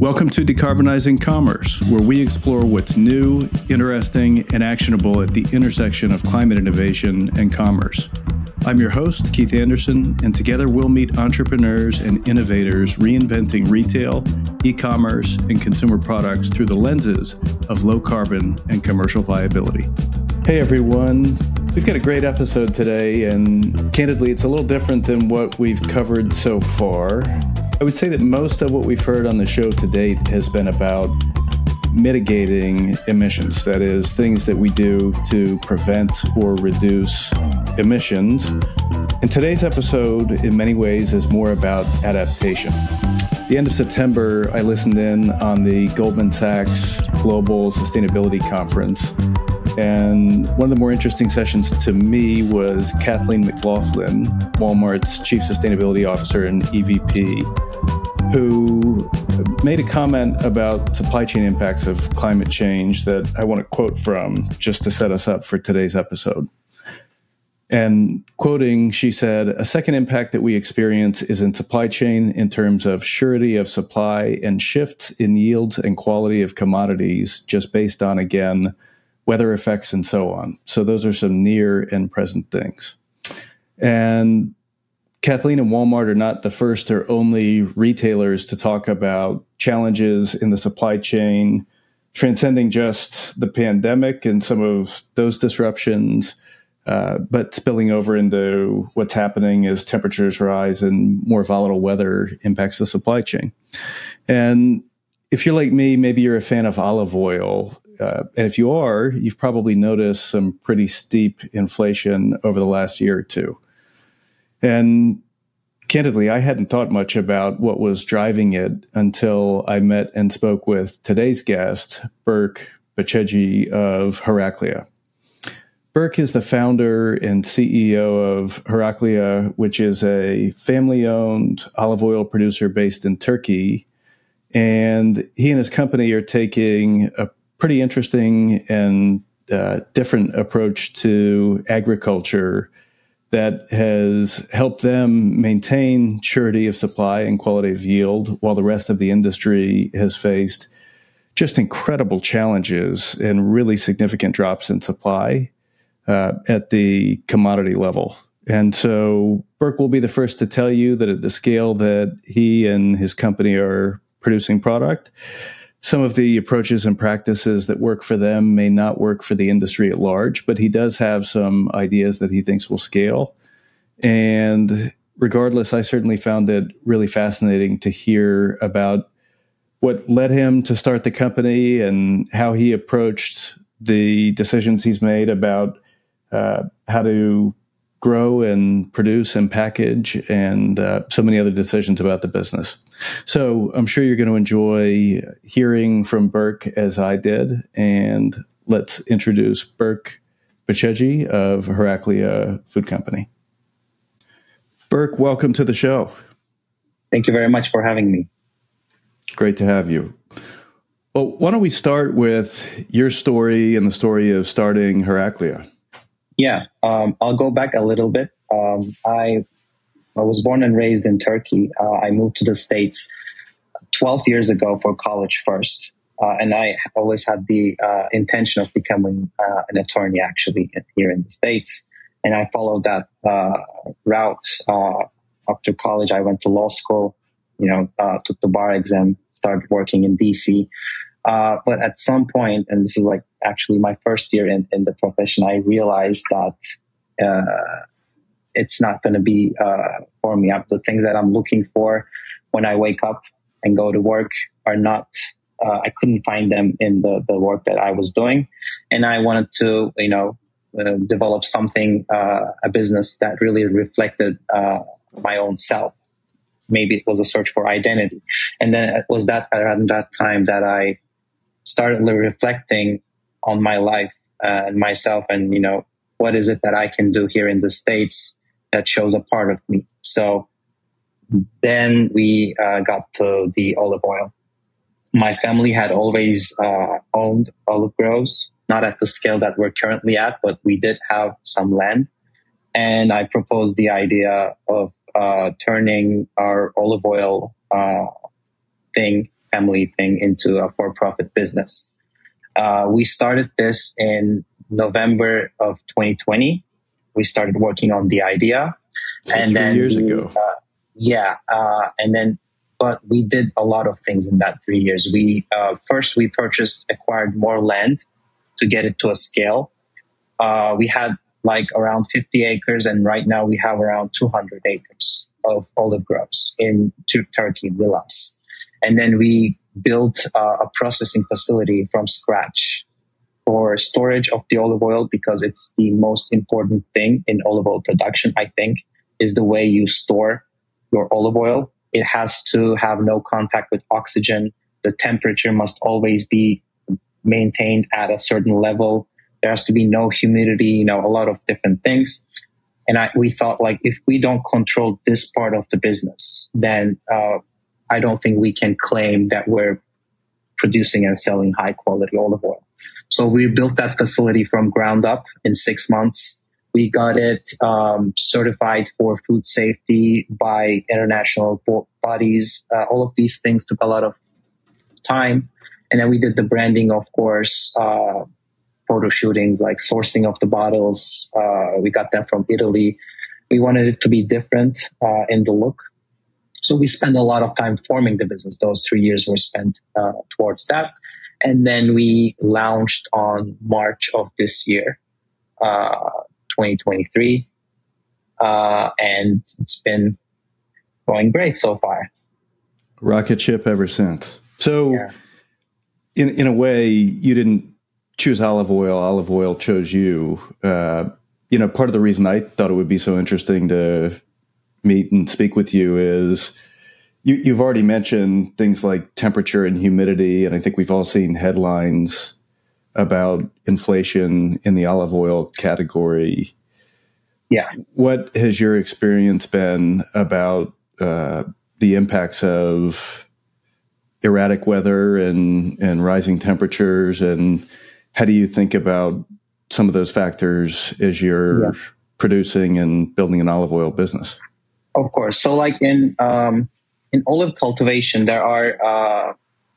Welcome to Decarbonizing Commerce, where we explore what's new, interesting, and actionable at the intersection of climate innovation and commerce. I'm your host, Keith Anderson, and together we'll meet entrepreneurs and innovators reinventing retail, e commerce, and consumer products through the lenses of low carbon and commercial viability. Hey everyone, we've got a great episode today, and candidly, it's a little different than what we've covered so far. I would say that most of what we've heard on the show to date has been about mitigating emissions. That is, things that we do to prevent or reduce emissions. And today's episode, in many ways, is more about adaptation. The end of September, I listened in on the Goldman Sachs Global Sustainability Conference. And one of the more interesting sessions to me was Kathleen McLaughlin, Walmart's Chief Sustainability Officer and EVP, who made a comment about supply chain impacts of climate change that I want to quote from just to set us up for today's episode. And quoting, she said, A second impact that we experience is in supply chain in terms of surety of supply and shifts in yields and quality of commodities, just based on, again, weather effects, and so on. So those are some near and present things. And Kathleen and Walmart are not the first or only retailers to talk about challenges in the supply chain, transcending just the pandemic and some of those disruptions, uh, but spilling over into what's happening as temperatures rise and more volatile weather impacts the supply chain. And if you're like me, maybe you're a fan of olive oil. Uh, and if you are, you've probably noticed some pretty steep inflation over the last year or two. And candidly, I hadn't thought much about what was driving it until I met and spoke with today's guest, Berk Bahceci of Heraclea. Berk is the founder and CEO of Heraclea, which is a family owned olive oil producer based in Turkey. And he and his company are taking a pretty interesting and uh, different approach to agriculture that has helped them maintain surety of supply and quality of yield while the rest of the industry has faced just incredible challenges and really significant drops in supply uh, at the commodity level. And so Berk will be the first to tell you that at the scale that he and his company are producing product, some of the approaches and practices that work for them may not work for the industry at large, but he does have some ideas that he thinks will scale. And regardless, I certainly found it really fascinating to hear about what led him to start the company and how he approached the decisions he's made about uh, how to grow and produce and package and uh, so many other decisions about the business. So I'm sure you're going to enjoy hearing from Berk as I did. And let's introduce Berk Bahceci of Heraclea Food Company. Berk, welcome to the show. Thank you very much for having me. Great to have you. Well, why don't we start with your story and the story of starting Heraclea? Yeah, um, I'll go back a little bit. Um, I I was born and raised in Turkey. Uh, I moved to the States 12 years ago for college first. Uh, and I always had the uh, intention of becoming uh, an attorney actually here in the States. And I followed that uh, route. Uh, after college, I went to law school, you know, took the bar exam, started working in DC. but at some point, and this is like actually my first year in, in the profession, I realized that it's not going to be uh, for me. The things that I'm looking for when I wake up and go to work are not. Uh, I couldn't find them in the the work that I was doing, and I wanted to, you know, uh, develop something, uh, a business that really reflected uh, my own self. Maybe it was a search for identity, and then it was that around that time that I started reflecting on my life and myself, and you know, what is it that I can do here in the states that shows a part of me. So then we uh, got to the olive oil. My family had always uh, owned olive groves, not at the scale that we're currently at, but we did have some land. And I proposed the idea of uh, turning our olive oil uh, thing family thing into a for profit business. Uh, we started this in November of 2020. We started working on the idea. So and then years we, ago. Uh, yeah. Uh, and then, but we did a lot of things in that three years. We, uh, first, we purchased, acquired more land to get it to a scale. Uh, we had like around 50 acres, and right now we have around 200 acres of olive groves in Turkey, Milas. And then we built uh, a processing facility from scratch for storage of the olive oil because it's the most important thing in olive oil production, I think, is the way you store your olive oil. It has to have no contact with oxygen. The temperature must always be maintained at a certain level. There has to be no humidity, you know, a lot of different things. And I, we thought like if we don't control this part of the business, then uh, I don't think we can claim that we're producing and selling high quality olive oil. So we built that facility from ground up in six months. We got it um, certified for food safety by international bodies. Uh, all of these things took a lot of time. And then we did the branding, of course, uh, photo shootings, like sourcing of the bottles. Uh, we got them from Italy. We wanted it to be different uh, in the look. So we spent a lot of time forming the business. Those three years were spent uh, towards that. And then we launched on March of this year, uh, 2023. Uh, and it's been going great so far. Rocket ship ever since. So, yeah. in, in a way, you didn't choose olive oil. Olive oil chose you. Uh, you know, part of the reason I thought it would be so interesting to meet and speak with you is you, have already mentioned things like temperature and humidity, and I think we've all seen headlines about inflation in the olive oil category. Yeah. What has your experience been about uh, the impacts of erratic weather and, and rising temperatures and how do you think about some of those factors as you're yeah. producing and building an olive oil business? Of course. So, like in um, in olive cultivation, there are uh,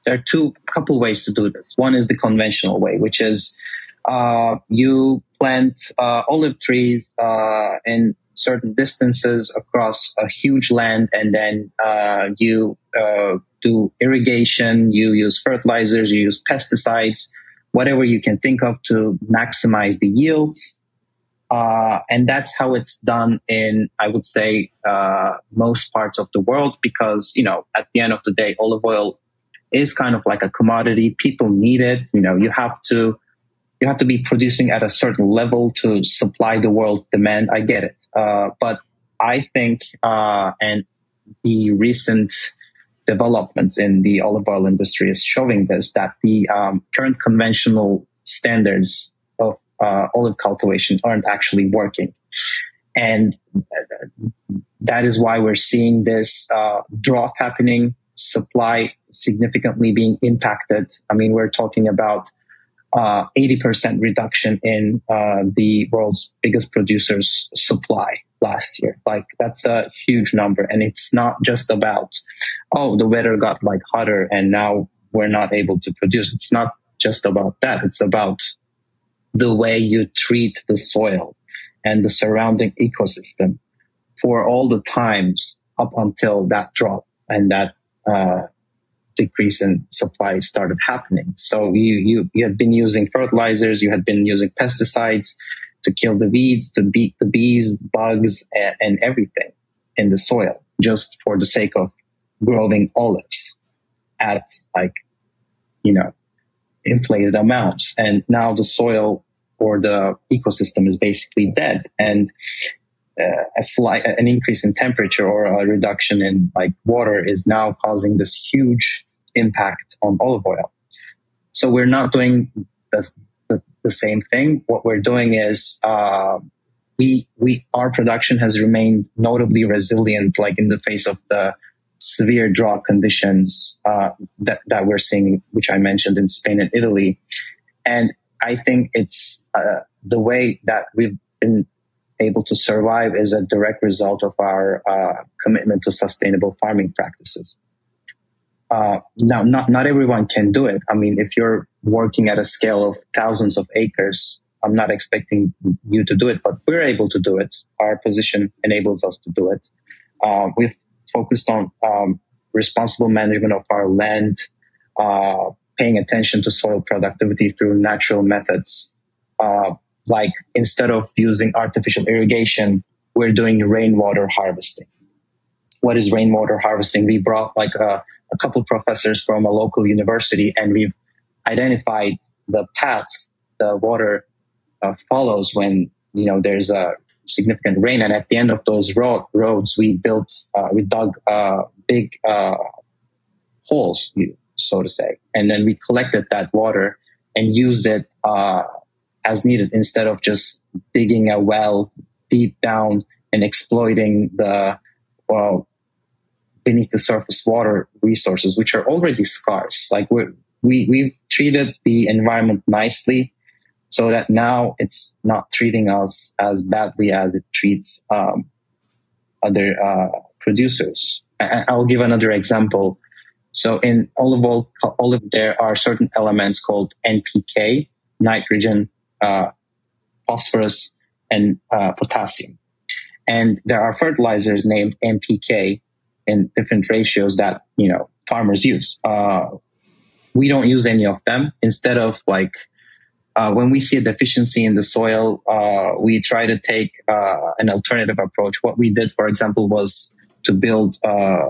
there are two couple ways to do this. One is the conventional way, which is uh, you plant uh, olive trees uh, in certain distances across a huge land, and then uh, you uh, do irrigation. You use fertilizers. You use pesticides whatever you can think of to maximize the yields. Uh, and that's how it's done in, I would say, uh, most parts of the world because, you know, at the end of the day, olive oil is kind of like a commodity. People need it. You know, you have to, you have to be producing at a certain level to supply the world's demand. I get it. Uh, but I think, uh, and the recent, developments in the olive oil industry is showing this that the um, current conventional standards of uh, olive cultivation aren't actually working. And that is why we're seeing this uh, happening, supply significantly being impacted. I mean, we're talking about uh, 80% reduction in uh, the world's biggest producers' supply last year. Like that's a huge number. And it's not just about, oh, the weather got like hotter and now we're not able to produce. It's not just about that. It's about the way you treat the soil and the surrounding ecosystem for all the times up until that drop and that uh, decrease in supply started happening. So you, you, you had been using fertilizers, you had been using pesticides, to kill the weeds, to beat the bees, bugs, and, and everything in the soil just for the sake of growing olives at like, you know, inflated amounts. And now the soil or the ecosystem is basically dead. And uh, a slight, an increase in temperature or a reduction in like water is now causing this huge impact on olive oil. So we're not doing this, the same thing. What we're doing is uh, we we our production has remained notably resilient, like in the face of the severe drought conditions uh, that that we're seeing, which I mentioned in Spain and Italy, and I think it's uh, the way that we've been able to survive is a direct result of our uh, commitment to sustainable farming practices. uh, now not not everyone can do it. I mean, if you're working at a scale of thousands of acres, I'm not expecting you to do it, but we're able to do it. Our position enables us to do it. Um, we've focused on um, responsible management of our land, uh, paying attention to soil productivity through natural methods. Uh, like instead of using artificial irrigation, we're doing rainwater harvesting. What is rainwater harvesting? We brought like a, a couple professors from a local university and we've identified the paths the water uh, follows when you know there's a significant rain. And at the end of those road, roads, we built, uh, we dug uh, big uh, holes, so to say, and then we collected that water and used it uh, as needed instead of just digging a well deep down and exploiting the well beneath the surface water resources, which are already scarce. Like we we we've treated the environment nicely so that now it's not treating us as badly as it treats um, other uh, producers. I, I'll give another example. So in olive oil, olive, there are certain elements called NPK, nitrogen, uh, phosphorus, and uh, potassium. And there are fertilizers named NPK in different ratios that, you know, farmers use. Uh, we don't use any of them. Instead of like uh, when we see a deficiency in the soil, uh, we try to take uh, an alternative approach. What we did, for example, was to build uh,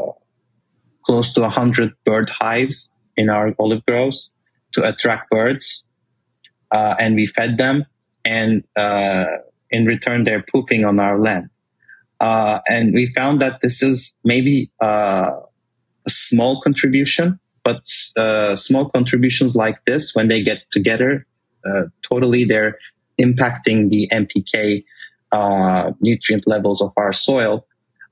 close to 100 bird hives in our olive groves to attract birds. Uh, and we fed them, and uh, in return, they're pooping on our land. and we found that this is maybe a small contribution, but small contributions like this, when they get together, totally they're impacting the NPK uh, nutrient levels of our soil,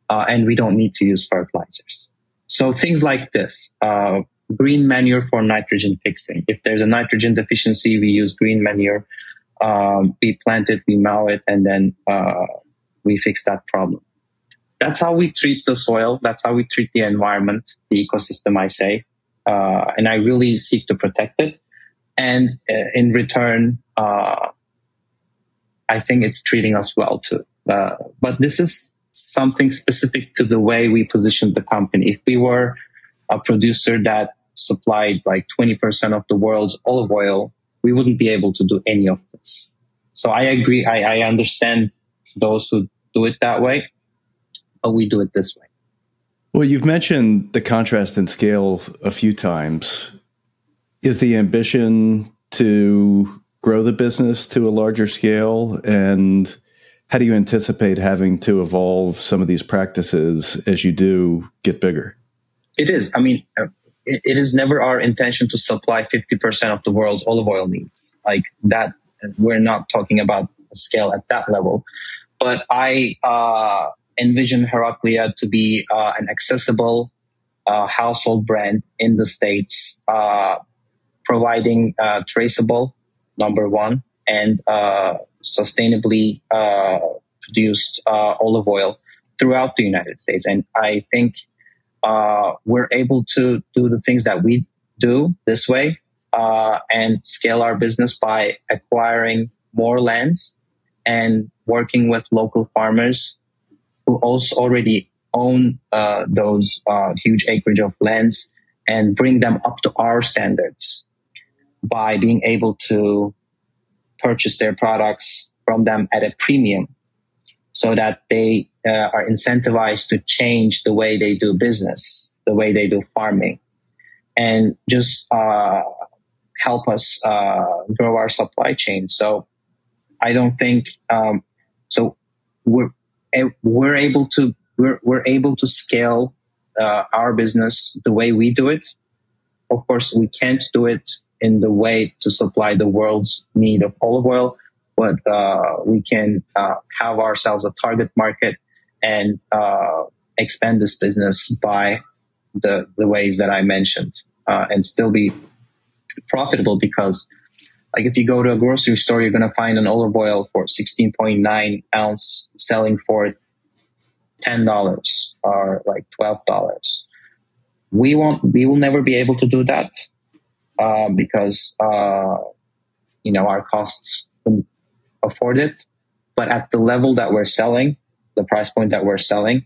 uh, and we don't need to use fertilizers. So things like this, uh, green manure for nitrogen fixing. If there's a nitrogen deficiency, we use green manure. Um, we plant it, we mow it, and then uh, we fix that problem. That's how we treat the soil. That's how we treat the environment, the ecosystem, I say. Uh, and I really seek to protect it and uh, in return, uh, I think it's treating us well too. Uh, but this is something specific to the way we positioned the company. If we were a producer that supplied like 20% of the world's olive oil, we wouldn't be able to do any of this. So I agree. I, I understand those who do it that way, but we do it this way. Well, you've mentioned the contrast in scale a few times is the ambition to grow the business to a larger scale? And how do you anticipate having to evolve some of these practices as you do get bigger? It is. I mean it, it is never our intention to supply 50% of the world's olive oil needs. Like that we're not talking about a scale at that level. But i uh, envision heraclea to be uh, an accessible uh, household brand in the states uh, providing uh, traceable, number one, and uh, sustainably uh, produced uh, olive oil throughout the United States. And I think uh, we're able to do the things that we do this way and scale our business by acquiring more lands and working with local farmers who also already own uh, those uh, huge acreage of lands and bring them up to our standards by being able to purchase their products from them at a premium so that they uh, are incentivized to change the way they do business, the way they do farming, and just uh, help us uh, grow our supply chain. So I don't think um, so. We're we're able to we're we're able to scale uh, our business the way we do it. Of course, we can't do it in the way to supply the world's need of olive oil, but uh, we can uh, have ourselves a target market and uh, expand this business by the, the ways that I mentioned and still be profitable because like if you go to a grocery store, you're going to find an olive oil for 16.9 ounce selling for $10 or like $12 we won't, we will never be able to do that uh, because uh, you know our costs can afford it. But at the level that we're selling, the price point that we're selling,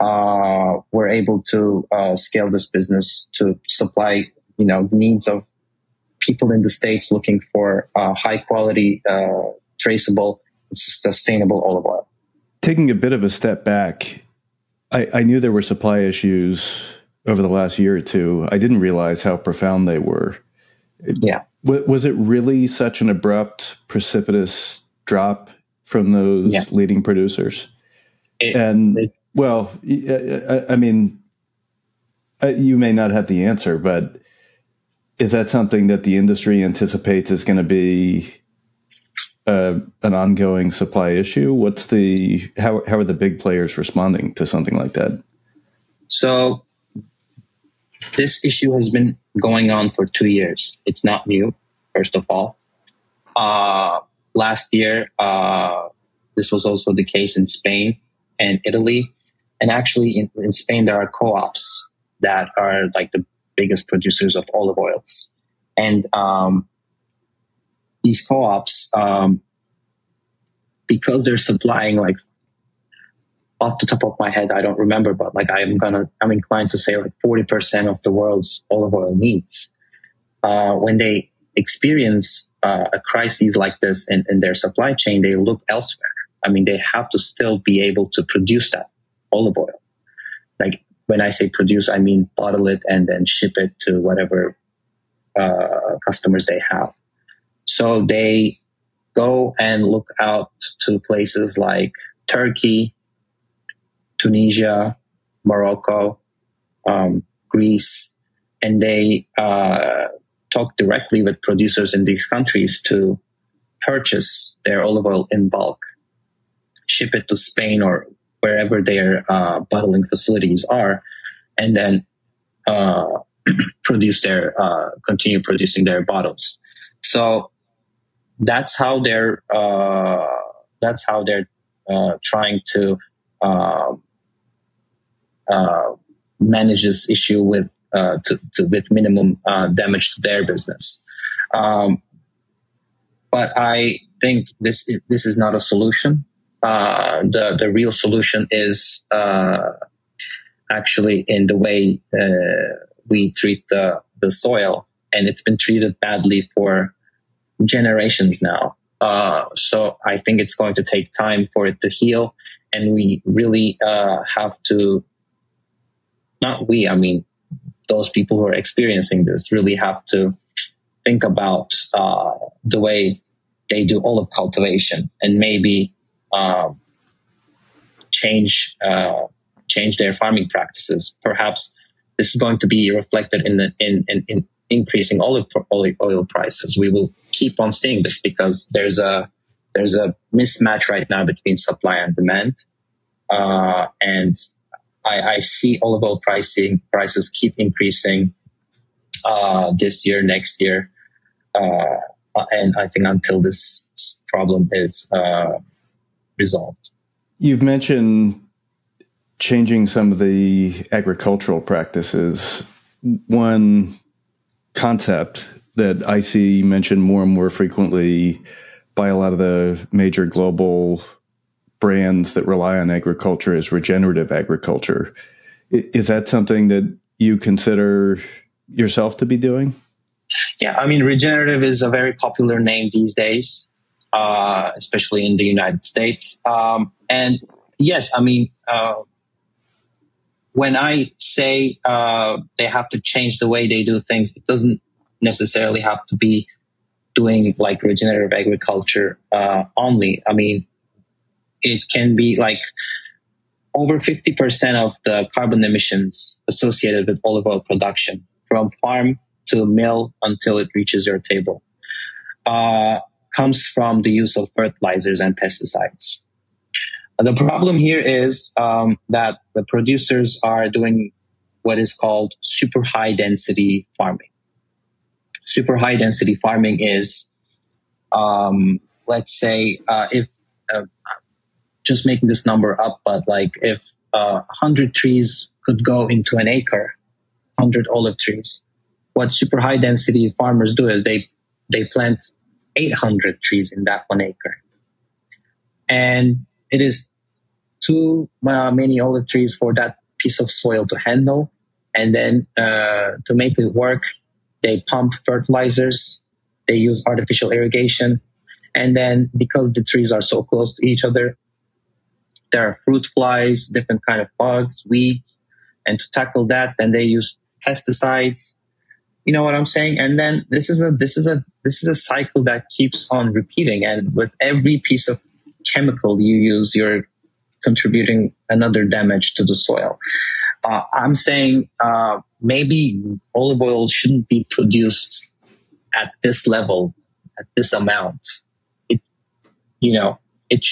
uh, we're able to uh, scale this business to supply you know needs of people in the states looking for uh, high quality, uh, traceable, sustainable olive oil. Taking a bit of a step back, I, I knew there were supply issues over the last year or two. I didn't realize how profound they were. Yeah. Was it really such an abrupt, precipitous drop from those yeah. leading producers? It, and it, well, I, I mean, uh, you may not have the answer, but is that something that the industry anticipates is going to be uh, an ongoing supply issue? What's the how how are the big players responding to something like that? So this issue has been going on for two years. It's not new, first of all. Uh, last year, uh, this was also the case in Spain and Italy. And actually, in, in Spain, there are co ops that are like the biggest producers of olive oils. And um, these co ops, um, because they're supplying like off the top of my head, I don't remember, but like I'm gonna, I'm inclined to say like 40% of the world's olive oil needs. Uh, when they experience uh, a crisis like this in, in their supply chain, they look elsewhere. I mean, they have to still be able to produce that olive oil. Like when I say produce, I mean bottle it and then ship it to whatever uh, customers they have. So they go and look out to places like Turkey, Tunisia, Morocco, um, Greece, and they uh, talk directly with producers in these countries to purchase their olive oil in bulk, ship it to Spain or wherever their uh, bottling facilities are, and then uh, produce their uh, continue producing their bottles. So that's how they're uh, that's how they're uh, trying to um, uh, manage this issue with to, to, with minimum damage to their business. Um, but I think this this is not a solution. Uh, the the real solution is uh, actually in the way uh, we treat the the soil, and it's been treated badly for generations now. Uh, so I think it's going to take time for it to heal, and we really uh, have to. Not we, I mean, those people who are experiencing this really have to think about the way they do olive cultivation and maybe um, change uh, change their farming practices. Perhaps this is going to be reflected in the in, in, in increasing olive olive oil prices. We will keep on seeing this because there's a there's a mismatch right now between supply and demand, uh, and I, I, see olive oil pricing prices keep increasing uh, this year, next year, uh, and I think until this problem is uh, resolved. You've mentioned changing some of the agricultural practices. One concept that I see mentioned more and more frequently by a lot of the major global brands that rely on agriculture is regenerative agriculture. Is that something that you consider yourself to be doing? Yeah, I mean, regenerative is a very popular name these days uh, especially in the United States. Um, and yes, I mean, uh, when I say uh, they have to change the way they do things, it doesn't necessarily have to be doing like regenerative agriculture uh, only. I mean, it can be like over 50% of the carbon emissions associated with olive oil production from farm to mill until it reaches your table. Uh, comes from the use of fertilizers and pesticides. The problem here is um, that the producers are doing what is called super high density farming. Super high density farming is, um, let's say, uh, if uh, just making this number up, but like if uh, 100 trees could go into an acre, 100 olive trees. What super high density farmers do is they they plant 800 trees in that one acre, and it is too uh, many olive trees for that piece of soil to handle. And then uh, to make it work, they pump fertilizers, they use artificial irrigation, and then because the trees are so close to each other, there are fruit flies, different kind of bugs, weeds, and to tackle that, then they use pesticides. You know what I'm saying? And then this is a this is a this is a cycle that keeps on repeating. And with every piece of chemical you use, you're contributing another damage to the soil. Uh, I'm saying uh, maybe olive oil shouldn't be produced at this level, at this amount. It, you know, it.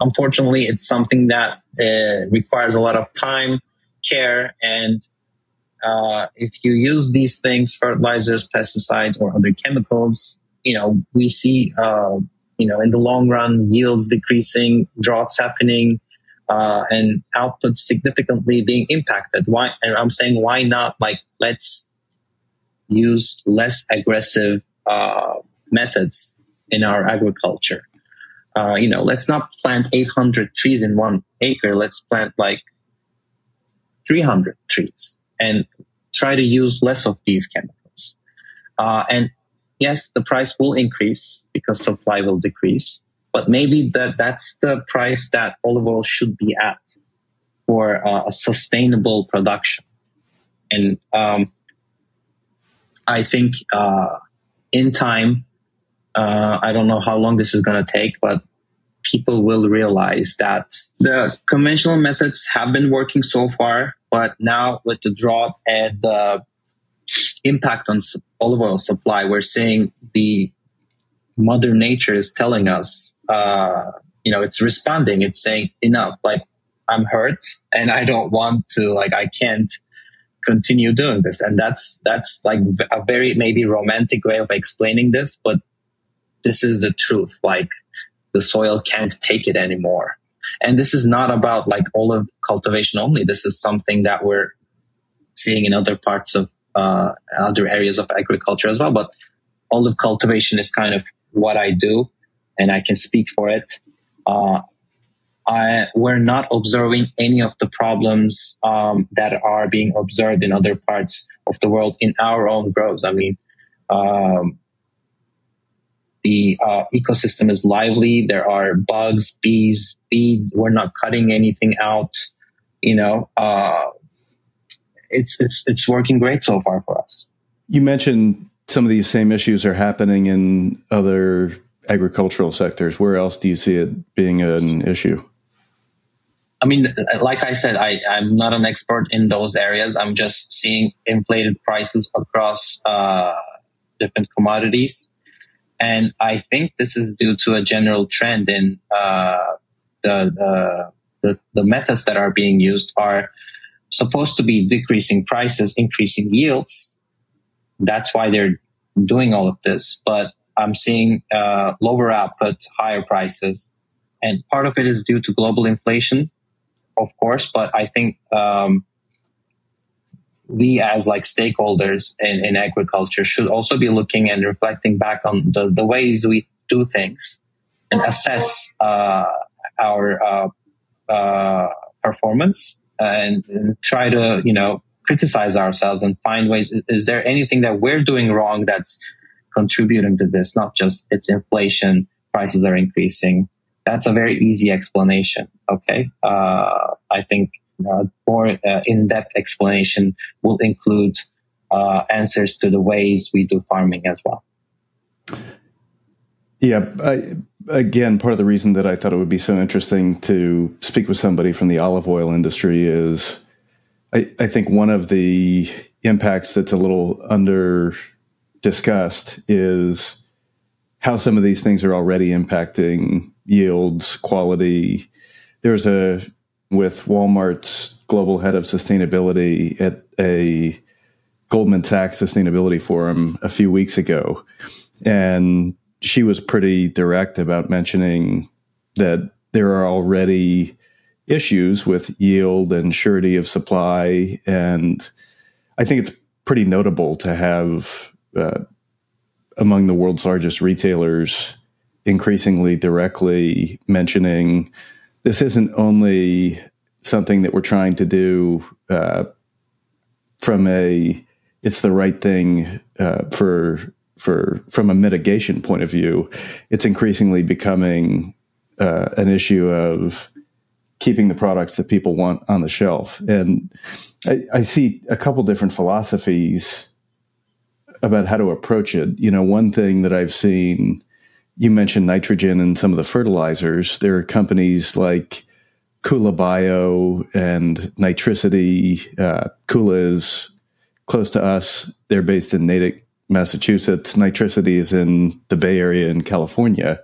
Unfortunately, it's something that uh, requires a lot of time, care, and uh, if you use these things, fertilizers, pesticides, or other chemicals, you know, we see, uh, you know, in the long run, yields decreasing, droughts happening, uh, and output significantly being impacted. Why? And I'm saying, why not? Like, let's use less aggressive uh, methods in our agriculture. Uh, you know, let's not plant 800 trees in one acre. Let's plant like 300 trees and try to use less of these chemicals. Uh, and yes, the price will increase because supply will decrease but maybe that that's the price that olive oil should be at for uh, a sustainable production. And um, I think uh, in time, uh, I don't know how long this is going to take, but people will realize that the conventional methods have been working so far, but now with the drought and the impact on olive oil supply, we're seeing the mother nature is telling us uh, you know it's responding. It's saying enough. Like i'm hurt and i don't want to like i can't continue doing this. And that's that's like a very maybe romantic way of explaining this but this is the truth. Like the soil can't take it anymore. And this is not about like olive cultivation only. This is something that we're seeing in other parts of uh, other areas of agriculture as well but olive cultivation is kind of what I do, and I can speak for it. Uh, I, we're not observing any of the problems um, that are being observed in other parts of the world in our own groves. I mean, um, the uh, ecosystem is lively. There are bugs, bees, bees. We're not cutting anything out. You know, uh, it's it's it's working great so far for us. You mentioned some of these same issues are happening in other agricultural sectors. Where else do you see it being an issue? I mean, like I said, I, I'm not an expert in those areas. I'm just seeing inflated prices across uh, different commodities. And I think this is due to a general trend in uh, the, the, the, the methods that are being used are supposed to be decreasing prices, increasing yields, that's why they're doing all of this. But I'm seeing uh, lower output, higher prices. And part of it is due to global inflation, of course. But I think um, we, as like stakeholders in, in, agriculture, should also be looking and reflecting back on the, the ways we do things and assess uh, our uh, uh performance and, and try to, you know, criticize ourselves and find ways. Is, there anything that we're doing wrong that's contributing to this? Not just it's inflation, prices are increasing. That's a very easy explanation. Okay. Uh, I think uh, more uh, in-depth explanation will include uh, answers to the ways we do farming as well. Yeah, I, again, part of the reason that I thought it would be so interesting to speak with somebody from the olive oil industry is I, I think one of the impacts that's a little under discussed is how some of these things are already impacting yields, quality. There's a with Walmart's global head of sustainability at a Goldman Sachs sustainability forum a few weeks ago. And she was pretty direct about mentioning that there are already issues with yield and surety of supply and I think it's pretty notable to have uh, among the world's largest retailers increasingly directly mentioning this isn't only something that we're trying to do uh, from a it's the right thing uh, for for from a mitigation point of view. It's increasingly becoming uh, an issue of keeping the products that people want on the shelf. And I, I see a couple different philosophies about how to approach it. You know, one thing that I've seen, you mentioned nitrogen and some of the fertilizers. There are companies like Kula Bio and Nitricity. Uh, Kula is close to us. They're based in Natick, Massachusetts. Nitricity is in the Bay Area in California.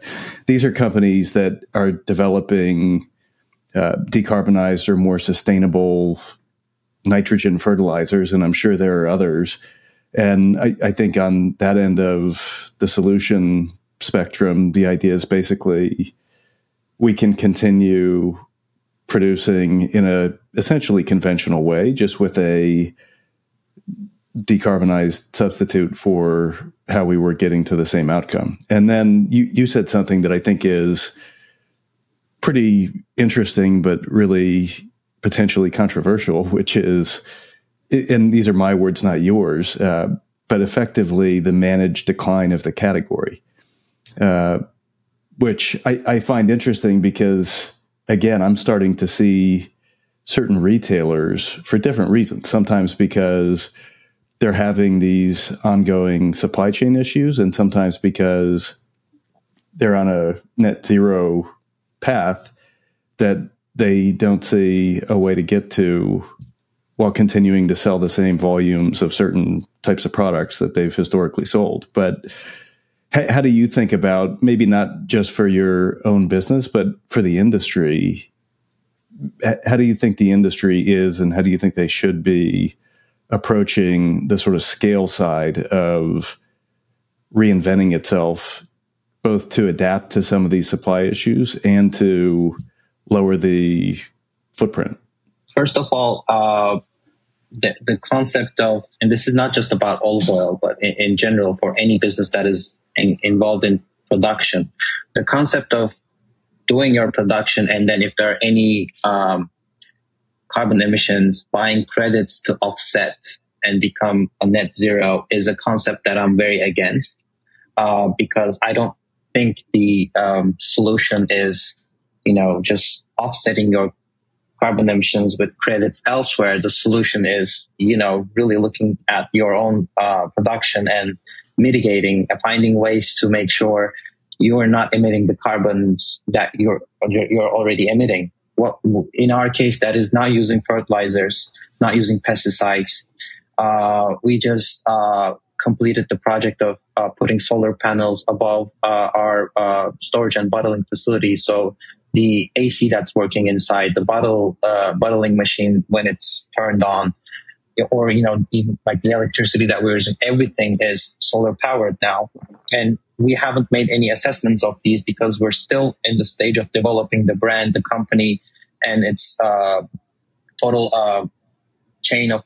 These are companies that are developing uh, decarbonized or more sustainable nitrogen fertilizers, and I'm sure there are others. And I, I think on that end of the solution spectrum, the idea is basically we can continue producing in a essentially conventional way, just with a decarbonized substitute for how we were getting to the same outcome. And then you, you said something that I think is pretty interesting, but really potentially controversial, which is, and these are my words, not yours, uh, but effectively the managed decline of the category, uh, which I, I find interesting because, again, I'm starting to see certain retailers for different reasons. Sometimes because they're having these ongoing supply chain issues, and sometimes because they're on a net zero path that they don't see a way to get to while continuing to sell the same volumes of certain types of products that they've historically sold. But how, how do you think about maybe not just for your own business, but for the industry? How do you think the industry is, and how do you think they should be approaching the sort of scale side of reinventing itself, both to adapt to some of these supply issues and to lower the footprint? First of all, uh, the, the concept of, and this is not just about olive oil, but in, in general for any business that is in, involved in production, the concept of doing your production and then if there are any um, carbon emissions, buying credits to offset and become a net zero is a concept that I'm very against uh, because I don't think the um, solution is, you know, just offsetting your carbon emissions with credits elsewhere. The solution is, you know, really looking at your own uh, production and mitigating, uh, finding ways to make sure you are not emitting the carbons that you're you're already emitting what in our case that is not using fertilizers, not using pesticides. Uh, we just uh, completed the project of uh, putting solar panels above uh, our uh, storage and bottling facility. So the AC that's working inside the bottle uh, bottling machine when it's turned on, or you know even like the electricity that we're using, everything is solar powered now, and we haven't made any assessments of these because we're still in the stage of developing the brand, the company, and its uh, total uh, chain of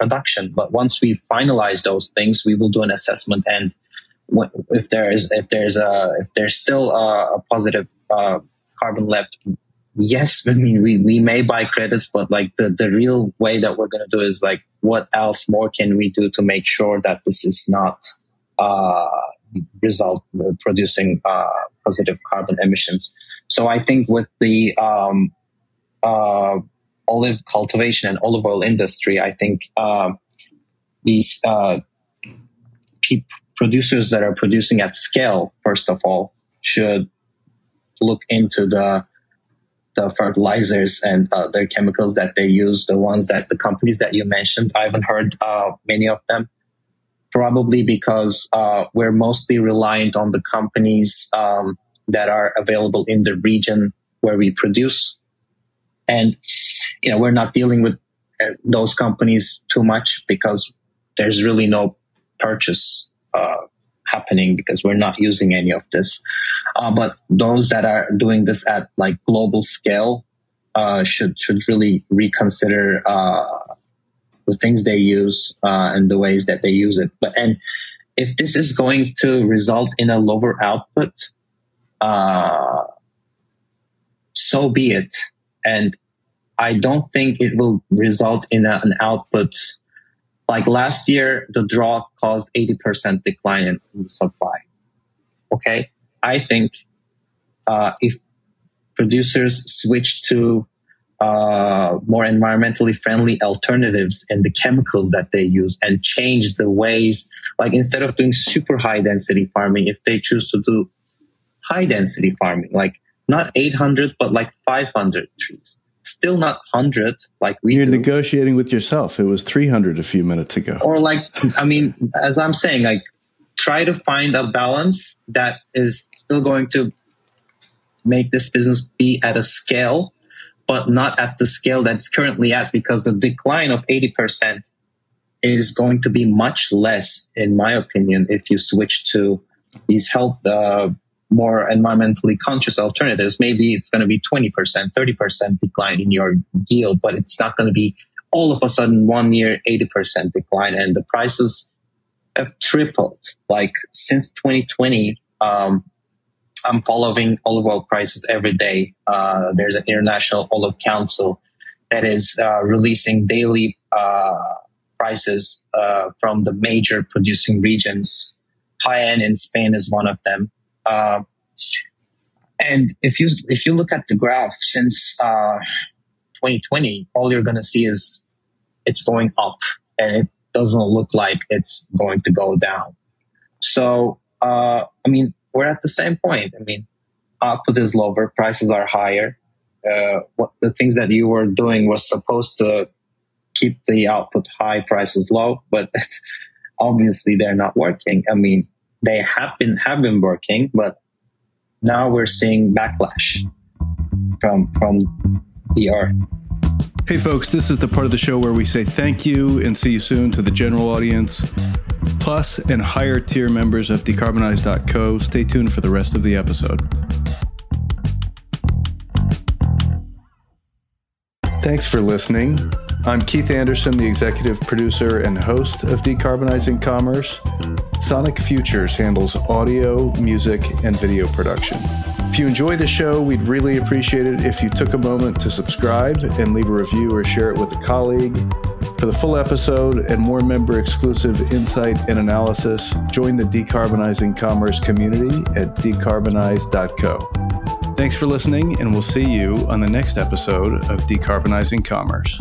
production. But once we finalize those things, we will do an assessment, and if there is if there's a if there's still a, a positive uh, carbon left, yes, I mean we we may buy credits, but like the the real way that we're going to do is like what else more can we do to make sure that this is not uh, result producing uh, positive carbon emissions. So I think with the um, uh, olive cultivation and olive oil industry, I think uh, these uh, producers that are producing at scale, first of all, should look into the the fertilizers and other chemicals that they use, the ones that the companies that you mentioned. I haven't heard uh, many of them probably because uh, we're mostly reliant on the companies um, that are available in the region where we produce. And, you know, we're not dealing with uh, those companies too much because there's really no purchase uh, happening because we're not using any of this. Uh, but those that are doing this at like global scale uh, should should really reconsider uh, the things they use uh, and the ways that they use it. But and if this is going to result in a lower output, so be it. And I don't think it will result in a, an output like last year. The drought caused eighty percent decline in, in the supply. Okay, I think uh, if producers switch to uh, more environmentally friendly alternatives and the chemicals that they use and change the ways, like instead of doing super high density farming, if they choose to do high density farming, like not 800, but like 500 trees. Still not 100 like we You're do. negotiating with yourself. It was 300 a few minutes ago. Or like, I mean, as I'm saying, like try to find a balance that is still going to make this business be at a scale but not at the scale that's currently at because the decline of 80% is going to be much less, in my opinion, if you switch to these health, uh, more environmentally conscious alternatives. Maybe it's going to be 20%, 30% decline in your yield, but it's not going to be all of a sudden one year 80% decline and the prices have tripled. Like since 2020, um, I'm following olive oil prices every day. Uh, there's an international olive council that is uh, releasing daily uh, prices uh, from the major producing regions. Jaén in Spain is one of them. Uh, and if you if you look at the graph since 2020, uh, all you're going to see is it's going up, and it doesn't look like it's going to go down. So, I mean, we're at the same point. I mean, output is lower, prices are higher. Uh, what the things that you were doing was supposed to keep the output high, prices low, but obviously they're not working. I mean, they have been have been working, but now we're seeing backlash from from the earth. Hey, folks, this is the part of the show where we say thank you and see you soon to the general audience. Plus and higher tier members of decarbonize.co. Stay tuned for the rest of the episode. Thanks for listening. I'm Keith Anderson, the executive producer and host of Decarbonizing Commerce. Sonic Futures handles audio, music, and video production. If you enjoy the show, we'd really appreciate it if you took a moment to subscribe and leave a review or share it with a colleague. For the full episode and more member exclusive insight and analysis, join the Decarbonizing Commerce community at decarbonize.co. Thanks for listening, and we'll see you on the next episode of Decarbonizing Commerce.